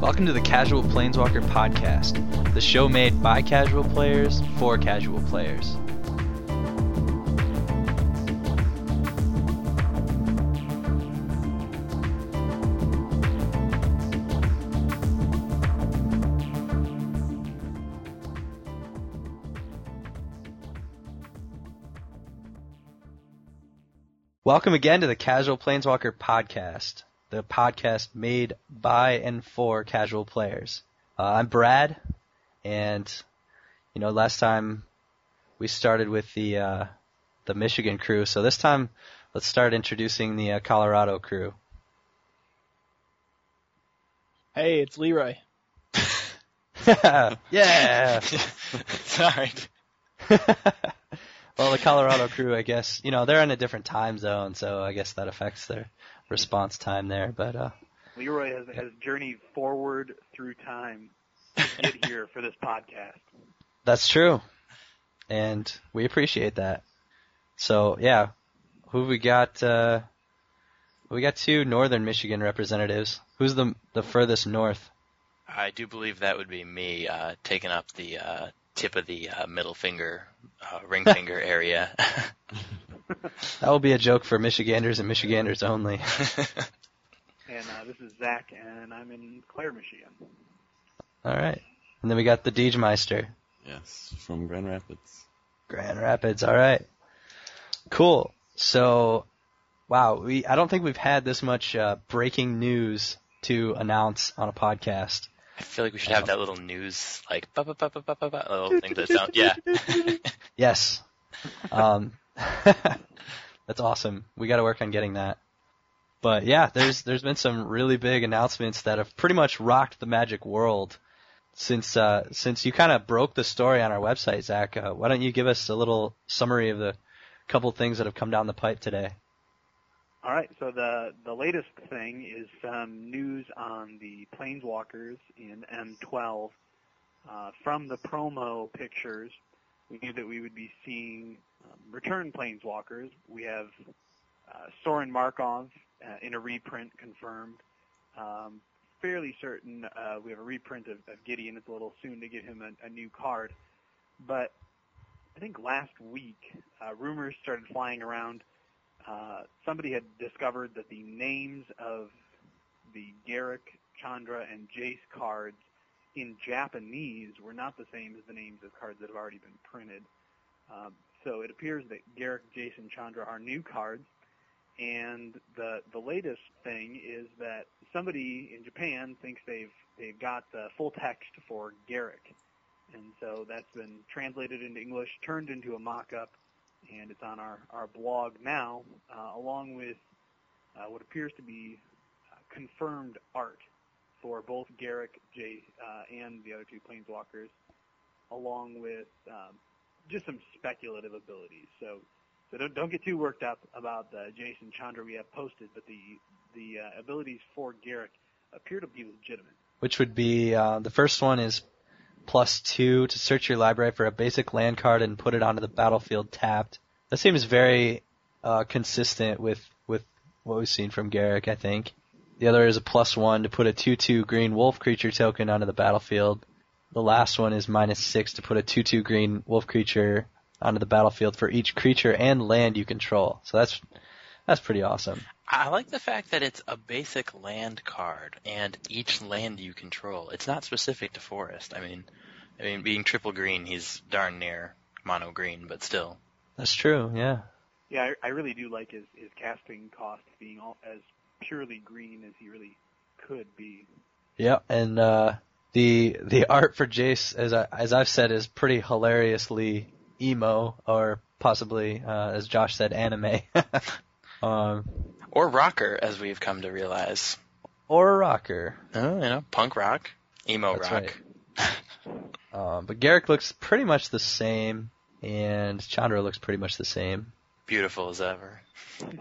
Welcome to the Casual Planeswalker Podcast, the show made by casual players for casual players. Welcome again to the Casual Planeswalker Podcast, the podcast made by and for casual players. Uh, I'm Brad, and you know, last time we started with the uh, the Michigan crew, so this time let's start introducing the uh, Colorado crew. Hey, it's Leroy. yeah. Sorry. well, the Colorado crew, I guess, you know, they're in a different time zone, so I guess that affects their response time there. But uh, Leroy has, has journeyed forward through time to get here for this podcast. that's true, and we appreciate that. So yeah, who we got? Uh, we got two Northern Michigan representatives. Who's the the furthest north? I do believe that would be me uh, taking up the uh, tip of the uh, middle finger, uh, ring finger area. That will be a joke for Michiganders and Michiganders only. And uh, this is Zach, and I'm in Clare, Michigan. All right, and then we got the Deejmeister. Yes, from Grand Rapids. Grand Rapids. All right. Cool. So, wow, we I don't think we've had this much uh, breaking news to announce on a podcast. I feel like we should have that little news, like, ba ba ba ba ba ba ba, little thing that sound, yeah. Yes. Um, that's awesome. We got to work on getting that. But yeah, there's there's been some really big announcements that have pretty much rocked the Magic world since uh, since you kind of broke the story on our website, Zach. Uh, why don't you give us a little summary of the couple things that have come down the pipe today? All right, so the the latest thing is some news on the Planeswalkers in M12. Uh, from the promo pictures, we knew that we would be seeing um, return Planeswalkers. We have uh, Sorin Markov uh, in a reprint confirmed. Um, fairly certain uh, we have a reprint of, of Gideon. It's a little soon to get him a, a new card, but I think last week uh, rumors started flying around. Uh, somebody had discovered that the names of the Garruk, Chandra, and Jace cards in Japanese were not the same as the names of cards that have already been printed. Um, so it appears that Garruk, Jason, and Chandra are new cards. And the the latest thing is that somebody in Japan thinks they've they've got the full text for Garruk, and so that's been translated into English, turned into a mock-up, and it's on our our blog now, uh, along with uh, what appears to be uh, confirmed art for both Garruk, Jay, uh, and the other two planeswalkers, along with um, just some speculative abilities. So, so don't don't get too worked up about the Jason Chandra we have posted, but the the uh, abilities for Garruk appear to be legitimate. Which would be uh, the first one is plus two to search your library for a basic land card and put it onto the battlefield tapped. That seems very uh, consistent with with what we've seen from Garruk, I think. The other is a plus one to put a 2-2 green wolf creature token onto the battlefield. The last one is minus six to put a 2-2 green wolf creature onto the battlefield for each creature and land you control. So that's that's pretty awesome. I like the fact that it's a basic land card, and each land you control. It's not specific to forest. I mean, I mean, being triple green, he's darn near mono green, but still. That's true. Yeah. Yeah, I, I really do like his his casting cost being all, as purely green as he really could be. Yeah, and uh, the the art for Jace, as I as I've said, is pretty hilariously emo, or possibly, uh, as Josh said, anime. um, Or rocker, as we've come to realize. or rocker. Oh, you know, punk rock, emo That's rock. Um, but Garruk looks pretty much the same, and Chandra looks pretty much the same. Beautiful as ever.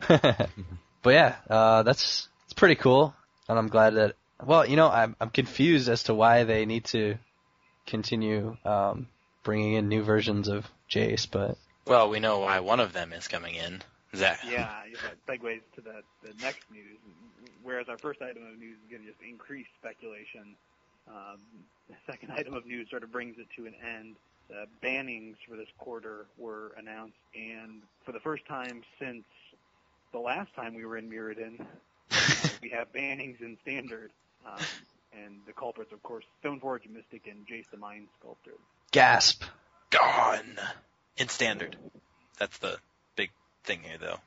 but yeah, uh, that's it's pretty cool, and I'm glad that. Well, you know, I'm I'm confused as to why they need to continue um, bringing in new versions of Jace, but Well, we know why one of them is coming in. Zach. Yeah, yeah, that segues to the, the next news. Whereas our first item of news is going to just increase speculation, um, the second item of news sort of brings it to an end. The bannings for this quarter were announced, and for the first time since the last time we were in Mirrodin, we have bannings in Standard. Um, and the culprits, of course, Stoneforge Mystic and Jace the Mind Sculptor. Gasp. Gone. In standard. That's the big thing here, though.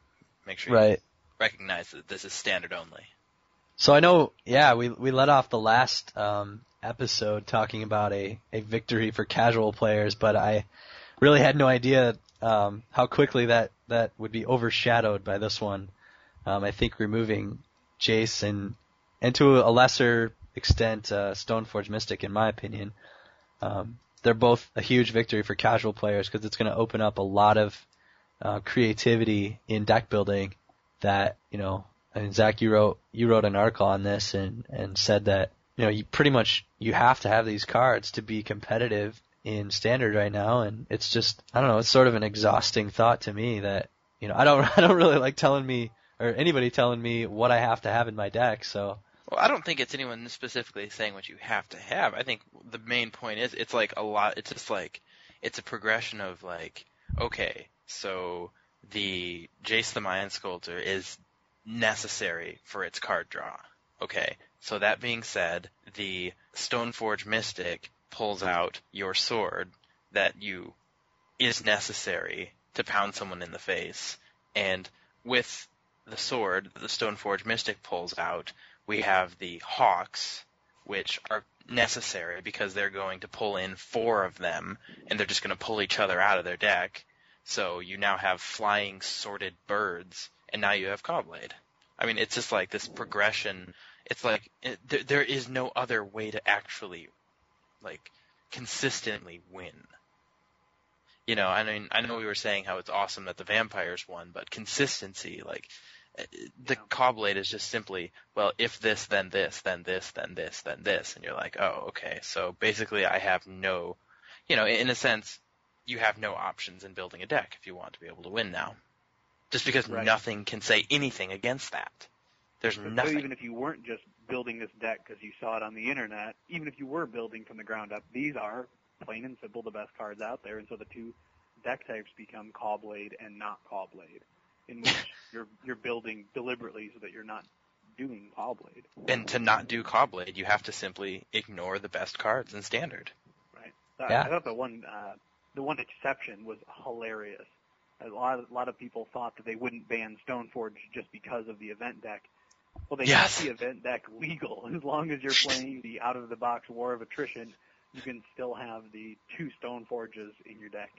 Make sure you recognize that this is standard only. So I know, yeah, we we let off the last um, episode talking about a, a victory for casual players, but I really had no idea um, how quickly that, that would be overshadowed by this one. Um, I think removing Jace and and to a lesser extent uh, Stoneforge Mystic, in my opinion, um, they're both a huge victory for casual players because it's going to open up a lot of uh, creativity in deck building that you know I mean, Zach, you wrote you wrote an article on this and and said that you know you pretty much you have to have these cards to be competitive in standard right now, and it's just I don't know, it's sort of an exhausting thought to me that you know I don't I don't really like telling me or anybody telling me what I have to have in my deck, so Well, I don't think it's anyone specifically saying what you have to have. I think the main point is it's like a lot. It's just like it's a progression of like okay, so the Jace the Mind Sculptor is necessary for its card draw. Okay, so that being said, the Stoneforge Mystic pulls out your sword that you is necessary to pound someone in the face, and with the sword the Stoneforge Mystic pulls out, we have the Hawks, which are necessary because they're going to pull in four of them, and they're just going to pull each other out of their deck. So you now have flying sorted birds, and now you have Caw-Blade. I mean, it's just like this progression. It's like it, there, there is no other way to actually, like, consistently win. You know, I mean, I know we were saying how it's awesome that the vampires won, but consistency, like, the Yeah. Caw-Blade is just simply, well, if this, then this, then this, then this, then this, and you're like, oh, okay. So basically, I have no, you know, in a sense, you have no options in building a deck if you want to be able to win now. Just because Right. nothing can say anything against that. There's But nothing. even if you weren't just building this deck because you saw it on the internet, even if you were building from the ground up, these are plain and simple the best cards out there, and so the two deck types become Caw-Blade and not Caw-Blade, in which you're you're building deliberately so that you're not doing Caw-Blade. And to not do Caw-Blade, you have to simply ignore the best cards in Standard. Right. So Yeah. I thought the one uh, the one exception was hilarious. A lot of, a lot of people thought that they wouldn't ban Stoneforge just because of the event deck. Well, they Yes. the event deck legal as long as you're playing the out of the box War of Attrition. You can still have the two Stoneforges in your deck.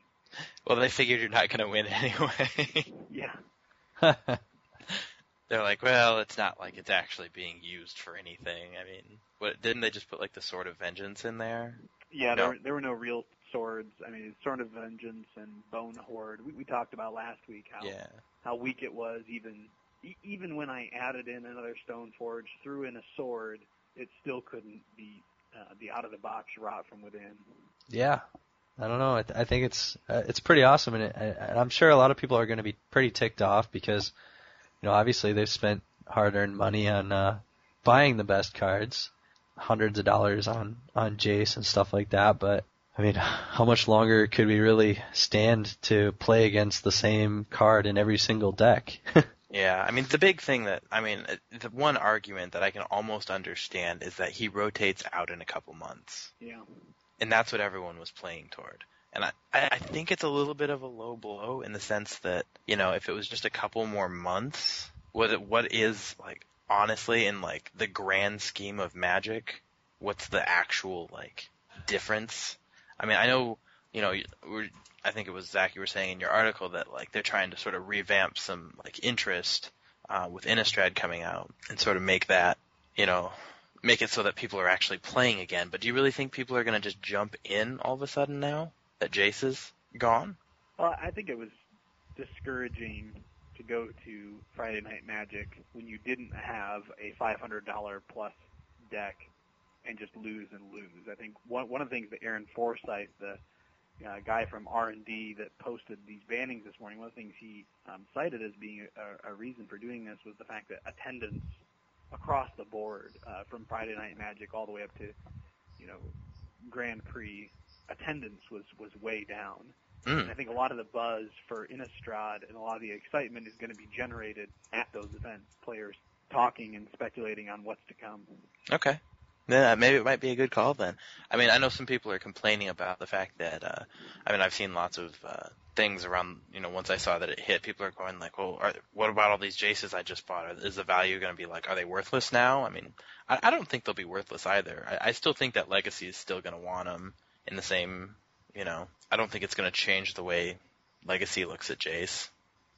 Well, they figured you're not going to win anyway. Yeah. They're like, well, it's not like it's actually being used for anything. I mean, what didn't they just put like the Sword of Vengeance in there? Yeah, No. there, were, there were no real swords. I mean, Sword of Vengeance and Bone Horde. We, we talked about last week how Yeah. how weak it was even e- even when I added in another stone forge, threw in a sword, it still couldn't beat uh, the out of the box rot from within. Yeah, I don't know. I, th- I think it's uh, it's pretty awesome, and, it, and I'm sure a lot of people are going to be pretty ticked off because, you know, obviously they've spent hard-earned money on uh, buying the best cards, hundreds of dollars on on Jace and stuff like that. But I mean, how much longer could we really stand to play against the same card in every single deck? Yeah, I mean the big thing that I mean uh, the one argument that I can almost understand is that he rotates out in a couple months, Yeah. And that's what everyone was playing toward. And I, I think it's a little bit of a low blow in the sense that you know if it was just a couple more months, what what is like honestly in like the grand scheme of Magic, what's the actual like difference? I mean I know you know we're I think it was Zach you were saying in your article that like they're trying to sort of revamp some like interest uh, with Innistrad coming out and sort of make that you know make it so that people are actually playing again. But do you really think people are going to just jump in all of a sudden now that Jace is gone? Well, I think it was discouraging to go to Friday Night Magic when you didn't have a $500 plus deck and just lose and lose. I think one one of the things that Aaron Forsythe, the uh, guy from R&D that posted these bannings this morning, one of the things he um, cited as being a, a reason for doing this was the fact that attendance across the board, uh, from Friday Night Magic all the way up to, you know, Grand Prix, attendance was was way down. And I Mm. think a lot of the buzz for Innistrad and a lot of the excitement is going to be generated at those events. Players talking and speculating on what's to come. Okay. Yeah, maybe it might be a good call then. I mean, I know some people are complaining about the fact that, uh, I mean, I've seen lots of, uh, things around, you know, once I saw that it hit, people are going like, well, are, what about all these Jaces I just bought? Is the value going to be like, are they worthless now? I mean, I, I don't think they'll be worthless either. I, I still think that Legacy is still going to want them in the same, you know, I don't think it's going to change the way Legacy looks at Jace.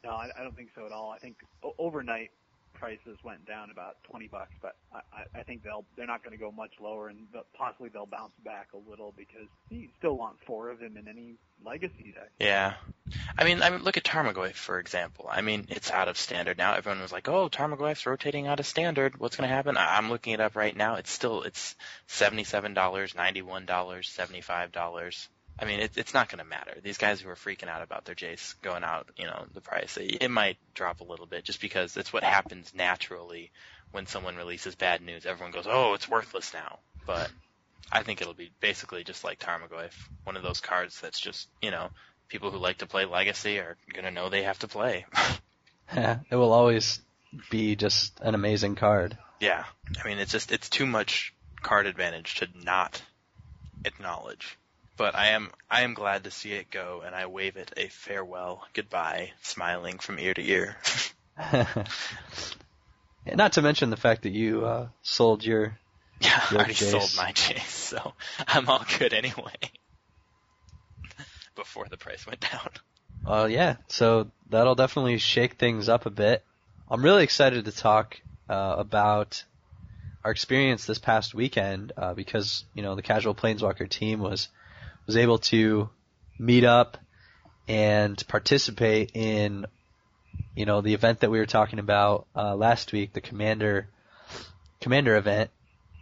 No, I, I don't think so at all. I think overnight prices went down about 20 bucks, but I, I, think they'll they're not going to go much lower, and possibly they'll bounce back a little because you still want four of them in any legacy deck. Yeah. I mean, I mean, look at Tarmogoyf, for example. I mean, it's out of standard now. Everyone was like, oh, Tarmogoyf's rotating out of standard. What's going to happen? I- I'm looking it up right now. It's still, it's $77, $91, $75. I mean, it, it's not going to matter. These guys who are freaking out about their Jace going out, you know, the price, it, it might drop a little bit just because it's what happens naturally when someone releases bad news. Everyone goes, oh, it's worthless now. But I think it'll be basically just like Tarmogoyf, one of those cards that's just, you know, people who like to play Legacy are going to know they have to play. it will always be just an amazing card. yeah. I mean, it's just, it's too much card advantage to not acknowledge. But I am, I am glad to see it go and I wave it a farewell goodbye, smiling from ear to ear. Not to mention the fact that you uh, sold your. yeah, I Your already sold my Jace, so I'm all good anyway. Before the price went down. Well, yeah. So that'll definitely shake things up a bit. I'm really excited to talk uh, about our experience this past weekend uh, because you know the Casual Planeswalker team was was able to meet up and participate in you know the event that we were talking about uh, last week, the Commander Commander event,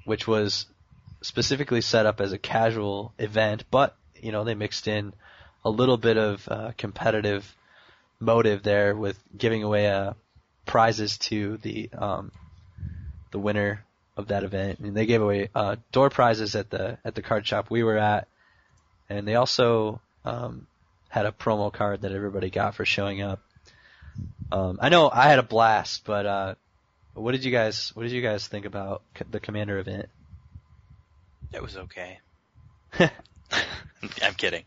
which was specifically set up as a casual event, but you know they mixed in a little bit of uh, competitive motive there with giving away uh, prizes to the um, the winner of that event, and they gave away uh, door prizes at the at the card shop we were at, and they also um, had a promo card that everybody got for showing up. Um, I know I had a blast, but uh, what did you guys what did you guys think about the commander event? It was okay. I'm kidding.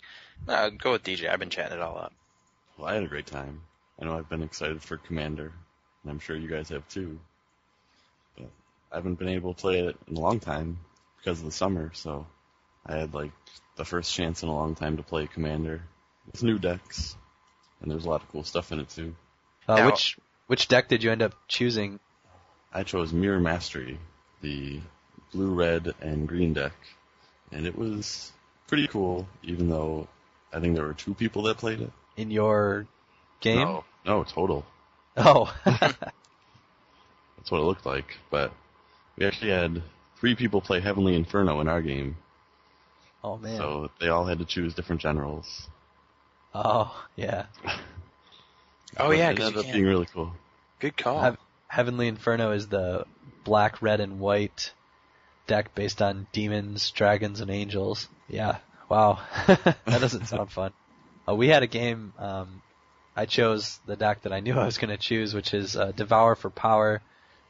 No, go with DJ. I've been chatting it all up. Well, I had a great time. I know I've been excited for Commander, and I'm sure you guys have too. But I haven't been able to play it in a long time because of the summer, so I had like the first chance in a long time to play Commander with new decks, and there's a lot of cool stuff in it too. Uh, Now- which which deck did you end up choosing? I chose Mirror Mastery, the blue, red, and green deck, and it was pretty cool, even though I think there were two people that played it. in your game? No, no, total. Oh. That's what it looked like. But we actually had three people play Heavenly Inferno in our game, oh man. so they all had to choose different generals. Oh yeah. Oh But yeah, it ended up being really cool. Good call. Have- Heavenly Inferno is the black, red, and white deck based on demons, dragons, and angels. Yeah. Wow. that doesn't sound fun. Uh, we had a game. Um, I chose the deck that I knew I was going to choose, which is uh, Devour for Power,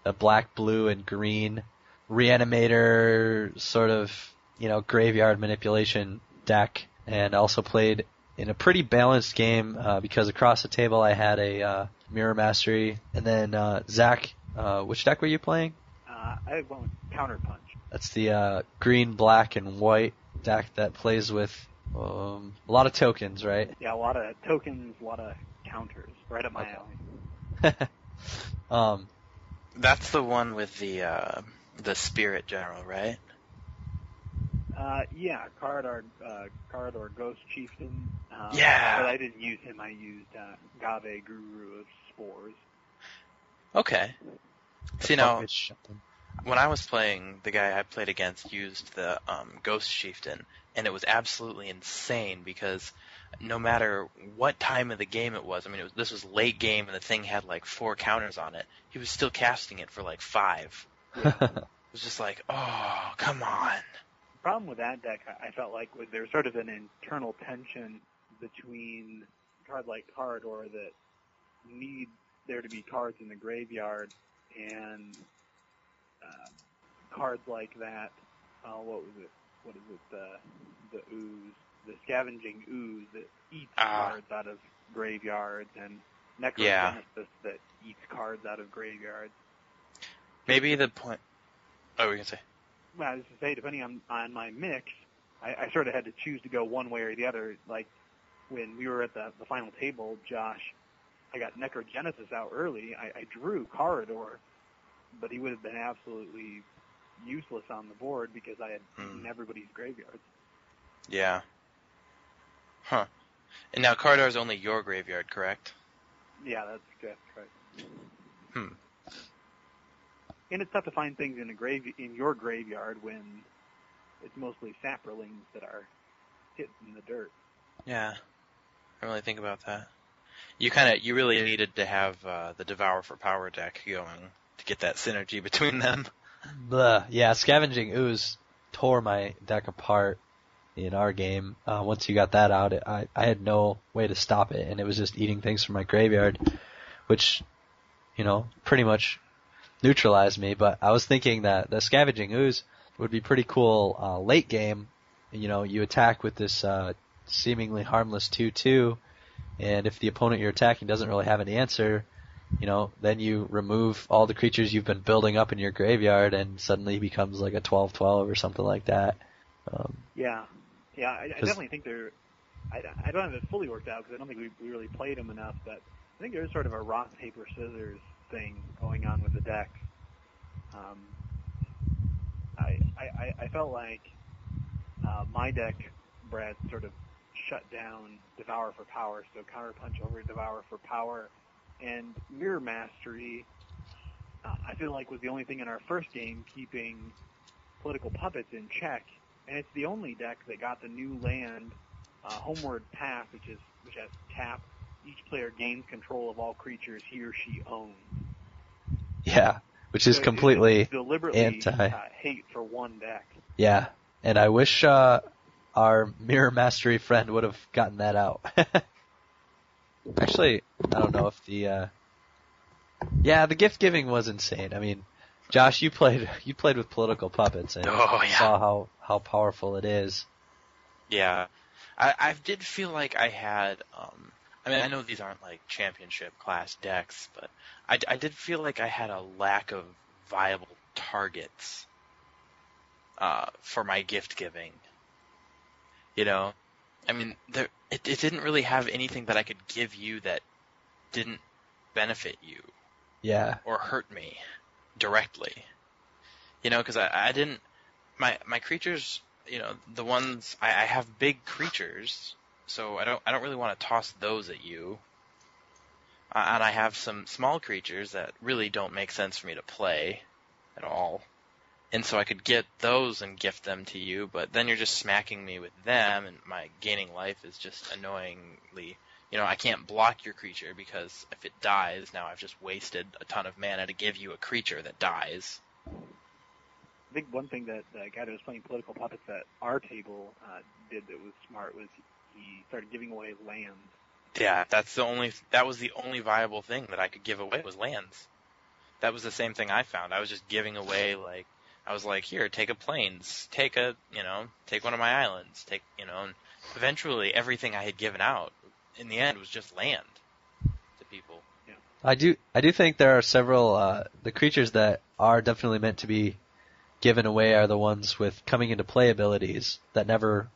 a black, blue, and green reanimator sort of you know graveyard manipulation deck, and also played in a pretty balanced game uh, because across the table I had a uh, Mirror Mastery, and then uh, Zach, uh, which deck were you playing? Uh, I went with Counterpunch. That's the uh, green, black, and white deck that plays with um, a lot of tokens, right? Yeah, a lot of tokens, a lot of counters, right up my alley. um, That's the one with the uh, the spirit general, right? Uh, yeah, Karador uh, Karador Ghost Chieftain. Um, Yeah. But I didn't use him. I used uh, Ghave Guru of Spores. Okay. See fuck now, when I was playing, the guy I played against used the um, Ghost Chieftain, and it was absolutely insane because no matter what time of the game it was, I mean, it was, this was late game and the thing had like four counters on it. He was still casting it for like five. It was just like, oh, come on. The problem with that deck, I felt like, was there was sort of an internal tension between card like Karador that need there to be cards in the graveyard and uh, cards like that. Uh, what was it? What is it? The the ooze, the scavenging ooze that eats Ah. cards out of graveyards, and Yeah. That eats cards out of graveyards. Maybe the point. Oh, we can say. Well, I say, depending on on my mix, I, I sort of had to choose to go one way or the other. Like when we were at the the final table, Josh, I got Necrogenesis out early. I, I drew Karador, but he would have been absolutely useless on the board because I had eaten everybody's graveyards. Yeah. Huh. And now Karador is only your graveyard, correct? Yeah, that's that's correct. Hmm. And it's tough to find things in a grave in your graveyard when it's mostly saprolings that are hit in the dirt. Yeah. I don't really think about that. You kind of, you really needed to have uh, the Devour for Power deck going to get that synergy between them. Blah. Yeah, Scavenging Ooze tore my deck apart in our game. Uh, once you got that out, it, I, I had no way to stop it, and it was just eating things from my graveyard, which, you know, pretty much neutralized me. But I was thinking that the Scavenging Ooze would be pretty cool uh, late game. You know, you attack with this uh, seemingly harmless 2-2, and if the opponent you're attacking doesn't really have an answer, you know, then you remove all the creatures you've been building up in your graveyard, and suddenly he becomes like a 12-12 or something like that. Um, Yeah, yeah. I, I definitely think they're. I, I don't have it fully worked out because I don't think we, we really played them enough. But I think there's sort of a rock paper scissors thing going on with the deck. Um, I, I I- felt like uh, my deck, Brad, sort of shut down Devour for Power, so Counterpunch over Devour for Power, and Mirror Mastery. Uh, I feel like was the only thing in our first game keeping political puppets in check, and it's the only deck that got the new land uh, Homeward Path, which is which has tap. Each player gains control of all creatures he or she owns. yeah, which is So it- completely it's deliberately anti. uh, hate for one deck. Yeah, and I wish uh, our Mirror Mastery friend would have gotten that out. Actually, I don't know if the uh, yeah the gift giving was insane. I mean, Josh, you played you played with political puppets and Oh, yeah. saw how how powerful it is. Yeah. I, I did feel like I had, um, I mean, I know these aren't like championship class decks, but I, I did feel like I had a lack of viable targets, uh, for my gift giving. You know? I mean, there, it, it didn't really have anything that I could give you that didn't benefit you Yeah, or hurt me directly. You know, because I, I didn't my my creatures. You know, the ones I, I have big creatures, so I don't I don't really want to toss those at you. Uh, and I have some small creatures that really don't make sense for me to play at all. And so I could get those and gift them to you, but then you're just smacking me with them, and my gaining life is just annoyingly you know, I can't block your creature because if it dies, now I've just wasted a ton of mana to give you a creature that dies. I think one thing that the guy that was playing political puppets at our table uh, did that was smart was he started giving away lands. Yeah, that's the only that was the only viable thing that I could give away was lands. That was the same thing I found. I was just giving away like I was like, here, take a plains, take a you know, take one of my islands, take you know, and eventually everything I had given out in the end was just land to people. I do I do think there are several uh, the creatures that are definitely meant to be given away are the ones with coming into play abilities that never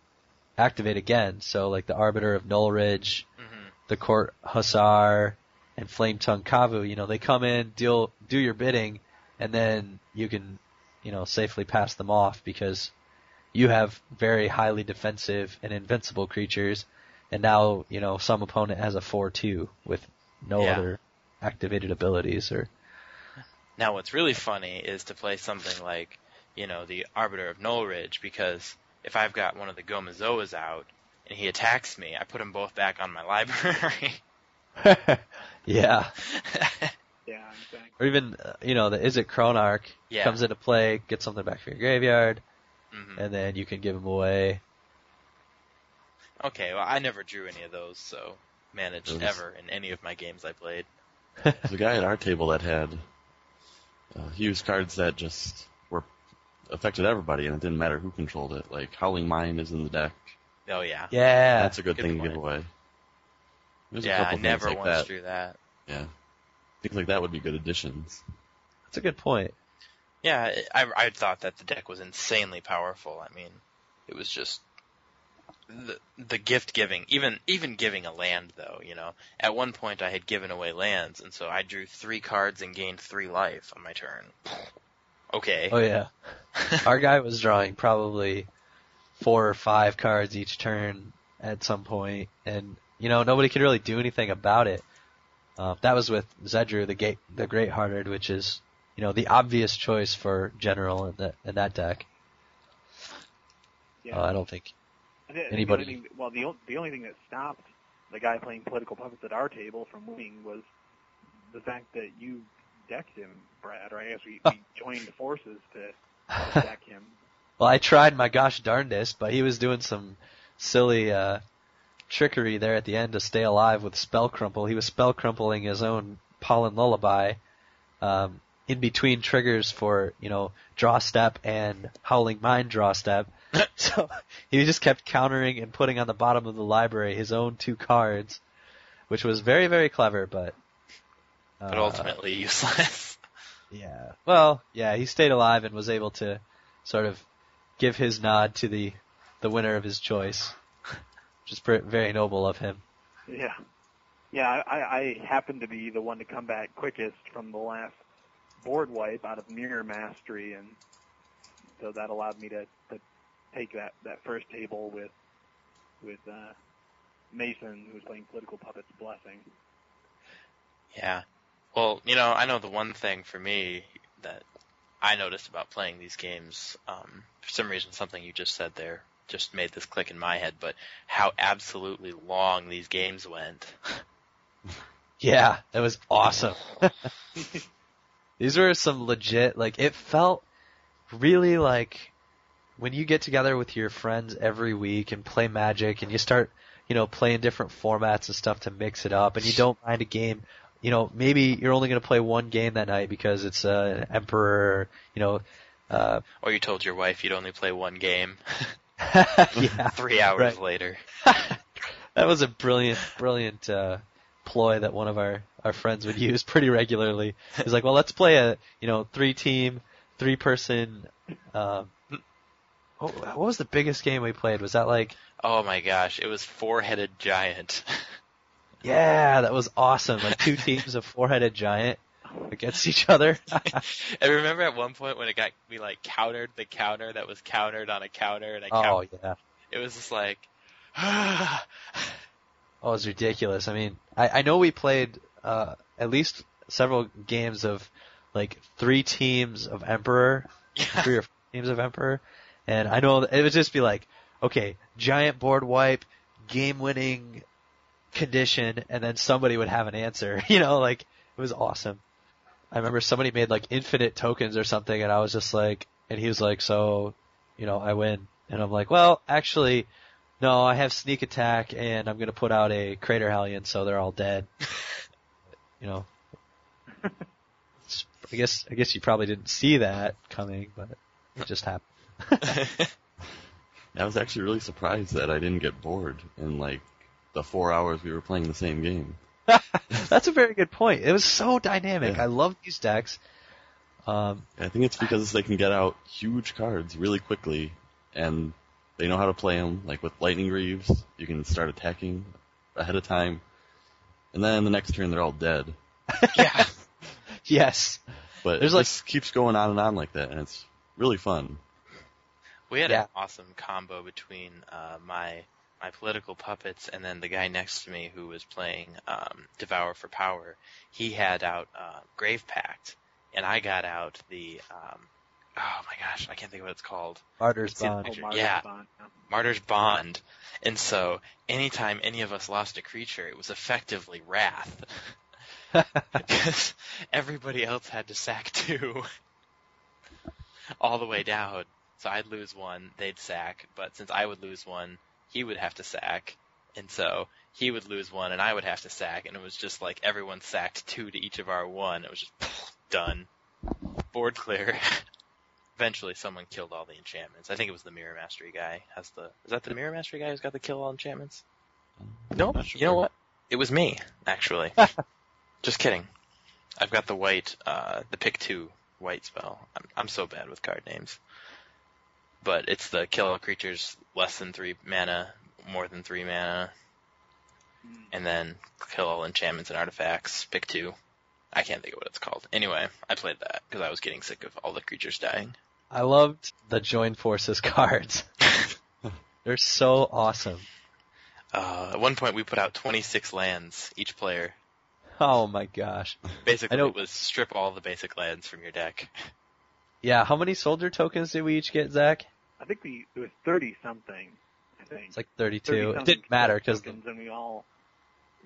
activate again. So like the Arbiter of Knollridge, hmm the Court Hussar, and Flametongue Kavu, you know, they come in, deal do your bidding, and then you can, you know, safely pass them off because you have very highly defensive and invincible creatures, and now, you know, some opponent has a 4-2 with no Yeah. other activated abilities or Now, what's really funny is to play something like, you know, the Arbiter of Knollridge, because if I've got one of the Gomazoas out and he attacks me, I put them both back on my library. yeah. Yeah, exactly. Or even, uh, you know, the Is it Chronarch Yeah. comes into play, get something back from your graveyard, hmm and then you can give them away. Okay, well, I never drew any of those, so managed Those- ever in any of my games I played. There's a guy at our table that had uh, he used cards that just were affected everybody, and it didn't matter who controlled it. Like Howling Mine is in the deck. Oh yeah. Yeah. That's a good, good thing to give away. There's a yeah, couple I things never like once that. drew that. Yeah, things like that would be good additions. That's a good point. Yeah, I, I thought that the deck was insanely powerful. I mean, it was just the the gift giving, even even giving a land though. You know, at one point I had given away lands, and so I drew three cards and gained three life on my turn. Okay. Oh yeah. Our guy was drawing probably four or five cards each turn at some point, and you know nobody could really do anything about it. Uh, that was with Zedruu, the gate, the Great Hearted, which is you know the obvious choice for general in that in that deck. Yeah. Uh, I don't think. I think the anybody- thing, well, the o- the only thing that stopped the guy playing political puppets at our table from winning was the fact that you decked him, Brad. Or I guess we, we joined forces to attack him. Well, I tried my gosh darndest, but he was doing some silly uh, trickery there at the end to stay alive with spell crumple. He was spell crumpling his own pollen lullaby um, in between triggers for you know draw step and howling mine draw step. so he just kept countering and putting on the bottom of the library his own two cards, which was very very clever, but. Uh, but ultimately useless. Yeah. Well, yeah, he stayed alive and was able to sort of give his nod to the the winner of his choice, which is pre- very noble of him. Yeah. Yeah, I, I happened to be the one to come back quickest from the last board wipe out of Mirror Mastery, and so that allowed me to, to take that, that first table with with uh, Mason, who was playing Political Puppets Blessing. Yeah. Well, you know, I know the one thing for me that I noticed about playing these games, um, for some reason something you just said there just made this click in my head, but how absolutely long these games went. Yeah, that was awesome. These were some legit, like, it felt really like when you get together with your friends every week and play Magic and you start, you know, playing different formats and stuff to mix it up and you don't mind a game, you know, maybe you're only going to play one game that night because it's uh, an Emperor, you know, uh, Or you told your wife you'd only play one game yeah. three hours Right. later. that was a brilliant, brilliant uh, ploy that one of our our friends would use pretty regularly. He's like, well, let's play a you know three team, three person. Um, what, what was the biggest game we played? Was that like? Oh my gosh, it was four headed giant. Yeah, that was awesome. Like two teams of four headed giant against each other. I remember at one point when it got we like countered the counter that was countered on a counter and I oh yeah. it was just like Oh, it was ridiculous. I mean, I, I know we played uh, at least several games of like three teams of Emperor, three or four teams of Emperor, and I know it would just be like, okay, giant board wipe, game winning condition, and then somebody would have an answer. You know, like it was awesome. I remember somebody made like infinite tokens or something, and I was just like, and he was like, so, you know, I win, and I'm like, well, actually. No, I have sneak attack, and I'm gonna put out a crater hellion, so they're all dead. you know, It's- I guess I guess you probably didn't see that coming, but it just happened. I was actually really surprised that I didn't get bored and like the four hours we were playing the same game. That's a very good point. It was so dynamic. Yeah. I love these decks. Um, I think it's because they can get out huge cards really quickly, and they know how to play them. Like with Lightning Greaves, you can start attacking ahead of time, and then the next turn they're all dead. yeah. But yes, There's There's like- it just keeps going on and on like that, and it's really fun. We had Yeah. an awesome combo between uh, my my political puppets and then the guy next to me who was playing um, Devour for Power. He had out uh, Grave Pact, and I got out the um, oh my gosh, I can't think of what it's called. Martyr's Bond. Oh, Marty's Yeah. Bond, yeah. Martyr's Bond. And so, anytime any of us lost a creature, it was effectively Wrath. Because everybody else had to sack two. All the way down. So I'd lose one, they'd sack, but since I would lose one, he would have to sack. And so, he would lose one and I would have to sack, and it was just like everyone sacked two to each of our one. It was just done. Board clear. Eventually, someone killed all the enchantments. I think it was the Mirror Mastery guy. Has the is that the Mirror Mastery guy who's got the kill all enchantments? Nope. Sure. You know what? It was me, actually. Just kidding. I've got the white, uh, the pick two white spell. I'm, I'm so bad with card names. But it's the kill all creatures less than three mana, more than three mana, Mm. and then kill all enchantments and artifacts. Pick two. I can't think of what it's called. Anyway, I played that because I was getting sick of all the creatures dying. I loved the Join Forces cards. They're so awesome. Uh, at one point, we put out 26 lands each player. Oh my gosh. Basically, I know- it was strip all the basic lands from your deck. Yeah, how many soldier tokens did we each get, Zach? I think we it was thirty something. I think It's like 32. 30 It didn't matter because tokens, and we all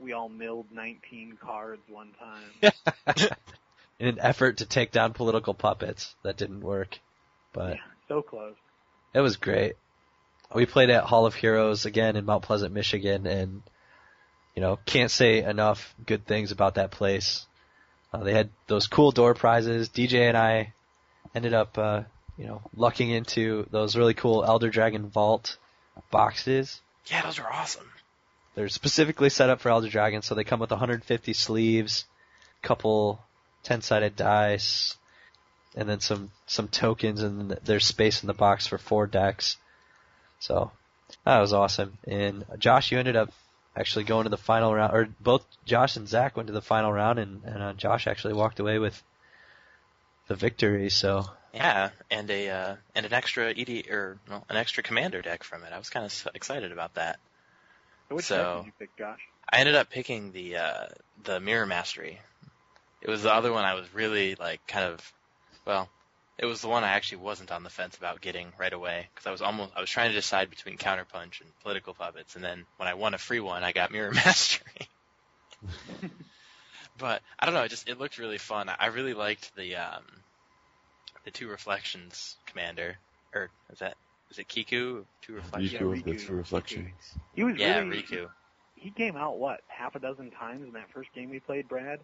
we all milled nineteen cards one time. in an effort to take down political puppets, that didn't work. But yeah, so close. it was great. We played at Hall of Heroes again in Mount Pleasant, Michigan, and you know can't say enough good things about that place. Uh, they had those cool door prizes. DJ and I ended up, uh, you know, lucking into those really cool Elder Dragon Vault boxes. Yeah, those are awesome. They're specifically set up for Elder Dragon, so they come with 150 sleeves, couple 10-sided dice, and then some some tokens, and there's space in the box for four decks. So that was awesome. And Josh, you ended up actually going to the final round, or both Josh and Zach went to the final round, and, and uh, Josh actually walked away with the victory. So Yeah, and a uh, and an extra ED or well, an extra commander deck from it. I was kind of excited about that. So which So- deck did you pick, Josh? I ended up picking the uh, the Mirror Mastery. It was the other one I was really like kind of well, it was the one I actually wasn't on the fence about getting right away because I was almost I was trying to decide between Counterpunch and Political Puppets, and then when I won a free one, I got Mirror Mastery. But I don't know, it just it looked really fun. I really liked the um the two reflections commander, or is that is it Kiku? Two reflections. Riku with Riku, the true reflections. He was Yeah, really Riku. he came out what half a dozen times in that first game we played, Brad.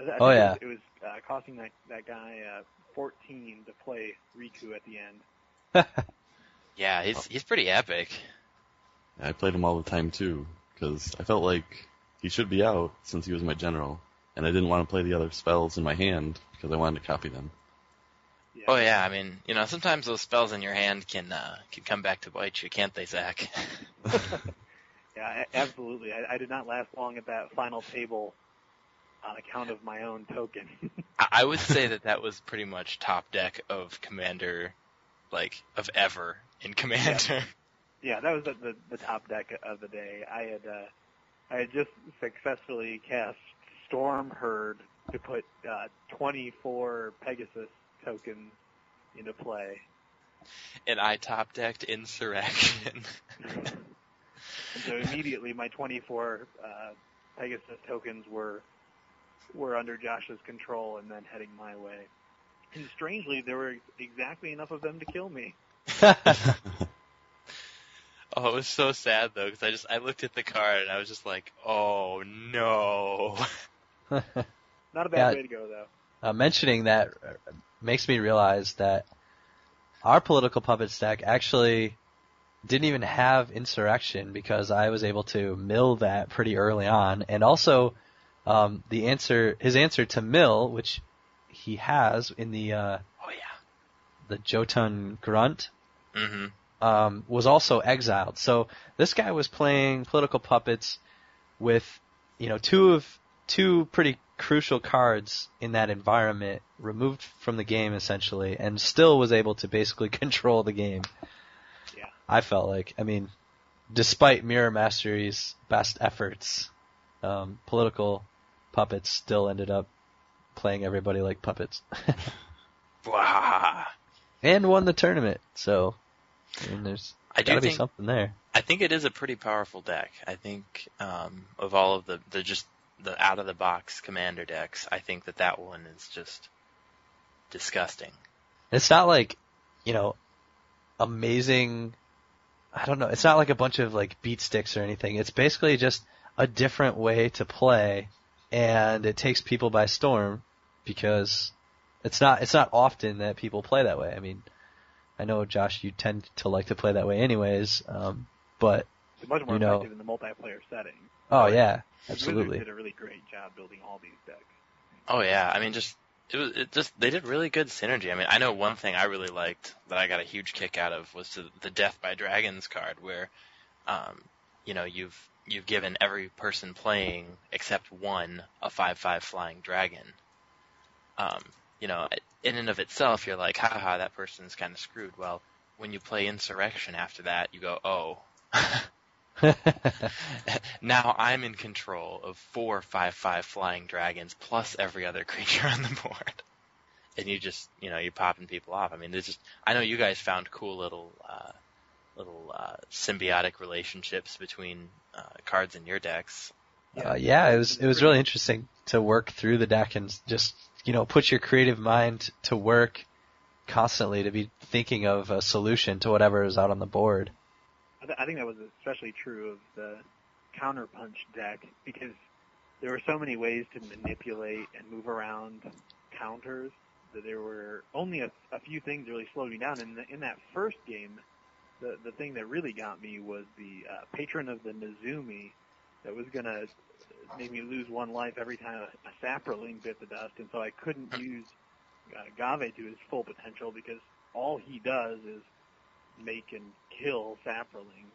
I think Oh, it yeah. was, it was uh, costing that that guy uh, 14 to play Riku at the end. Yeah, he's he's pretty epic. I played him all the time too, because I felt like he should be out since he was my general, and I didn't want to play the other spells in my hand because I wanted to copy them. Yeah. Oh yeah, I mean, you know, sometimes those spells in your hand can uh, can come back to bite you, can't they, Zach? Yeah, absolutely. I, I did not last long at that final table on account of my own token. I I would say that that was pretty much top deck of Commander, like of ever in Commander. yeah, that was the, the the top deck of the day. I had uh, I had just successfully cast Storm Herd to put uh, 24 Pegasus tokens into play. And I top decked Insurrection. So immediately my 24 uh, Pegasus tokens were were under Josh's control and then heading my way. And strangely, there were exactly enough of them to kill me. oh, it was so sad though, because I just I looked at the card and I was just like, oh no. Not a bad Yeah. way to go though. uh, mentioning that uh, makes me realize that our political puppet stack actually didn't even have insurrection because I was able to mill that pretty early on, and also um, the answer, his answer to mill, which he has in the uh, Oh yeah. the Jotun Grunt, hmm um, was also exiled. So this guy was playing political puppets with, you know, two of two pretty crucial cards in that environment removed from the game essentially, and still was able to basically control the game. Yeah. I felt like, I mean, despite Mirror Mastery's best efforts, um, political puppets still ended up playing everybody like puppets, and won the tournament. So, I mean, there's I gotta be think something there. I think it is a pretty powerful deck. I think um, of all of the the just the out of the box commander decks, I think that that one is just disgusting. It's not like, you know, amazing. I don't know. It's not like a bunch of like beat sticks or anything. It's basically just a different way to play, and it takes people by storm because it's not it's not often that people play that way. I mean, I know Josh, you tend to like to play that way anyways, um, but It's much more You know- effective in the multiplayer setting. oh yeah, Wizards absolutely. did a really great job building all these decks. Oh yeah, I mean just it was it just they did really good synergy. I mean, I know one thing I really liked that I got a huge kick out of was the, the Death by Dragons card where um you know, you've you've given every person playing except one a 5/5 flying dragon. Um, you know, in and of itself you're like, haha, that person's kind of screwed. Well, when you play Insurrection after that, you go, "Oh, now I'm in control of four five five flying dragons plus every other creature on the board. And you just you know, you're popping people off. I mean there's just I know you guys found cool little uh little uh symbiotic relationships between uh cards in your decks. Uh, yeah, it was it was really interesting to work through the deck and just you know put your creative mind to work constantly to be thinking of a solution to whatever is out on the board. I, th- I think that was especially true of the counterpunch deck because there were so many ways to manipulate and move around counters that there were only a, a few things really slowed me down. And in, in that first game, the the thing that really got me was the uh, patron of the Mizumi that was gonna make me lose one life every time a, a saproling bit the dust, and so I couldn't use uh, Ghave to his full potential because all he does is make and kill saprolings.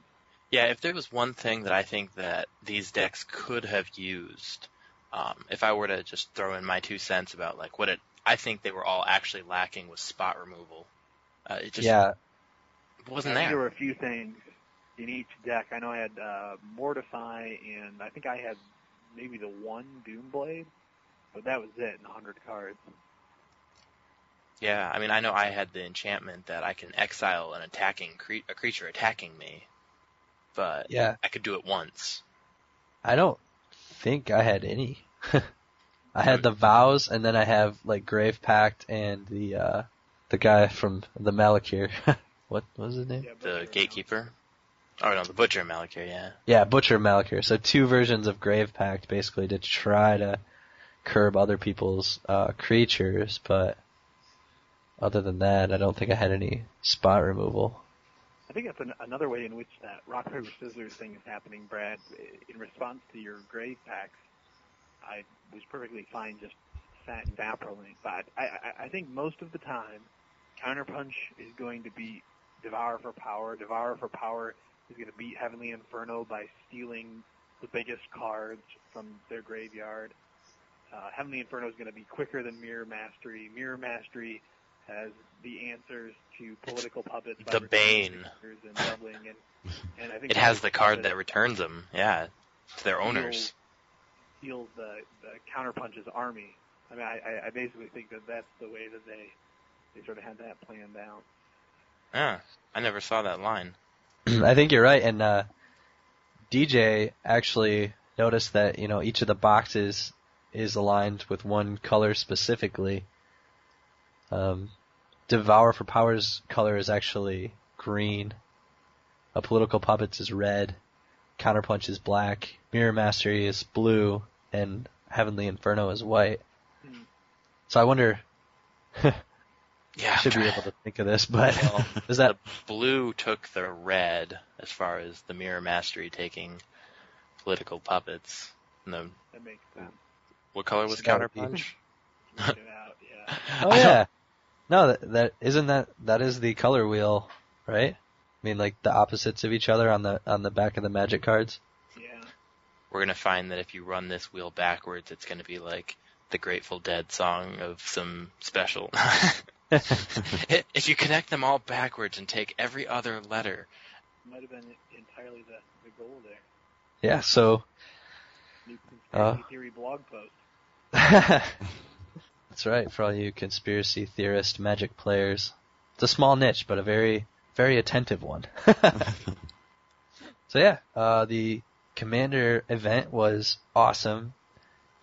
Yeah, if there was one thing that I think that these decks could have used, um, if I were to just throw in my two cents about like what it, I think they were all actually lacking was spot removal. Uh, it just yeah, wasn't there. there were a few things in each deck. I know I had uh, Mortify, and I think I had maybe the one Doom Blade, but that was it in 100 cards. Yeah, I mean, I know I had the enchantment that I can exile an attacking cre- a creature attacking me, but yeah. I could do it once. I don't think I had any. I had the vows, and then I have like Grave Pact and the uh the guy from the Malakir. what was his name? Yeah, The gatekeeper. Oh no, the butcher Malakir, yeah. Yeah, Butcher Malakir. So two versions of Grave Pact basically to try to curb other people's uh, creatures, but other than that, I don't think I had any spot removal. I think that's an, another way in which that rock paper scissors thing is happening, Brad. In response to your Grave Pacts, I was perfectly fine just sat and Vaporling, but I, I, I think most of the time, Counterpunch is going to beat Devour for Power. Devour for Power is going to beat Heavenly Inferno by stealing the biggest cards from their graveyard. Uh, Heavenly Inferno is going to be quicker than Mirror Mastery. Mirror Mastery has the answers to political puppets. by The Bane. And doubling and, and I think It has the card that that returns them, yeah, to their owners. steals- Steals the the counterpunch's army. I mean, I, I- I basically think that that's the way that they they sort of had that planned out. Yeah, I never saw that line. I think you're right, and uh, DJ actually noticed that you know each of the boxes is aligned with one color specifically. Um, Devour for Power's color is actually green. A Political Puppets is red. Counterpunch is black. Mirror Mastery is blue, and Heavenly Inferno is white. Hmm. So I wonder. Yeah, I should be able to think of this, but Well, is that blue took the red as far as the mirror mastery taking political puppets. And the That makes sense. what color was So that be- counterpunch? Out, yeah. Oh yeah. No, that, that isn't that that is the color wheel, right? I mean, like the opposites of each other on the on the back of the magic cards. Yeah. We're gonna find that if you run this wheel backwards, it's gonna be like the Grateful Dead song of some special. if you connect them all backwards and take every other letter, Might have been entirely the, the goal there. Yeah. So, New conspiracy Uh. theory blog post. That's right, for all you conspiracy theorist magic players. It's a small niche, but a very, very attentive one. so yeah, uh, the Commander event was awesome.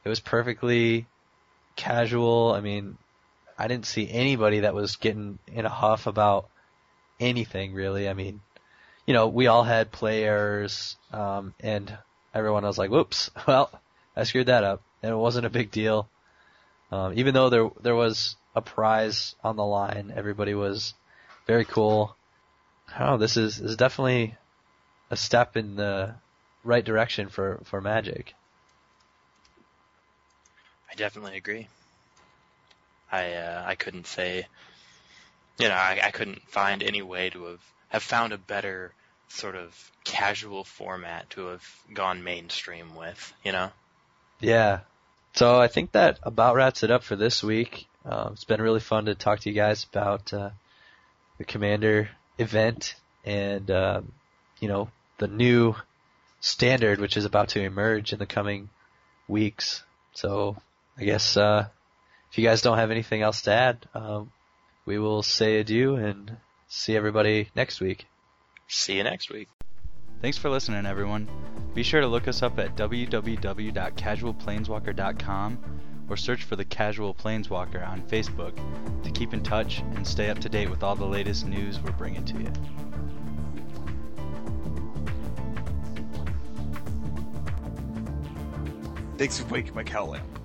It was perfectly casual. I mean, I didn't see anybody that was getting in a huff about anything really. I mean, you know, we all had play errors, um, and everyone was like, "Whoops, well, I screwed that up," and it wasn't a big deal. Um, even though there there was a prize on the line, everybody was very cool. Oh, this is this is definitely a step in the right direction for for Magic. I definitely agree. I uh, I couldn't say, you know, I, I couldn't find any way to have have found a better sort of casual format to have gone mainstream with, you know. Yeah. So I think that about wraps it up for this week. Uh, it's been really fun to talk to you guys about uh, the Commander event and uh, you know the new standard which is about to emerge in the coming weeks. So I guess uh, if you guys don't have anything else to add, um, we will say adieu and see everybody next week. See you next week. Thanks for listening, everyone. Be sure to look us up at www.casualplaneswalker.com or search for the Casual Planeswalker on Facebook to keep in touch and stay up to date with all the latest news we're bringing to you. Thanks for waking my cow lamp.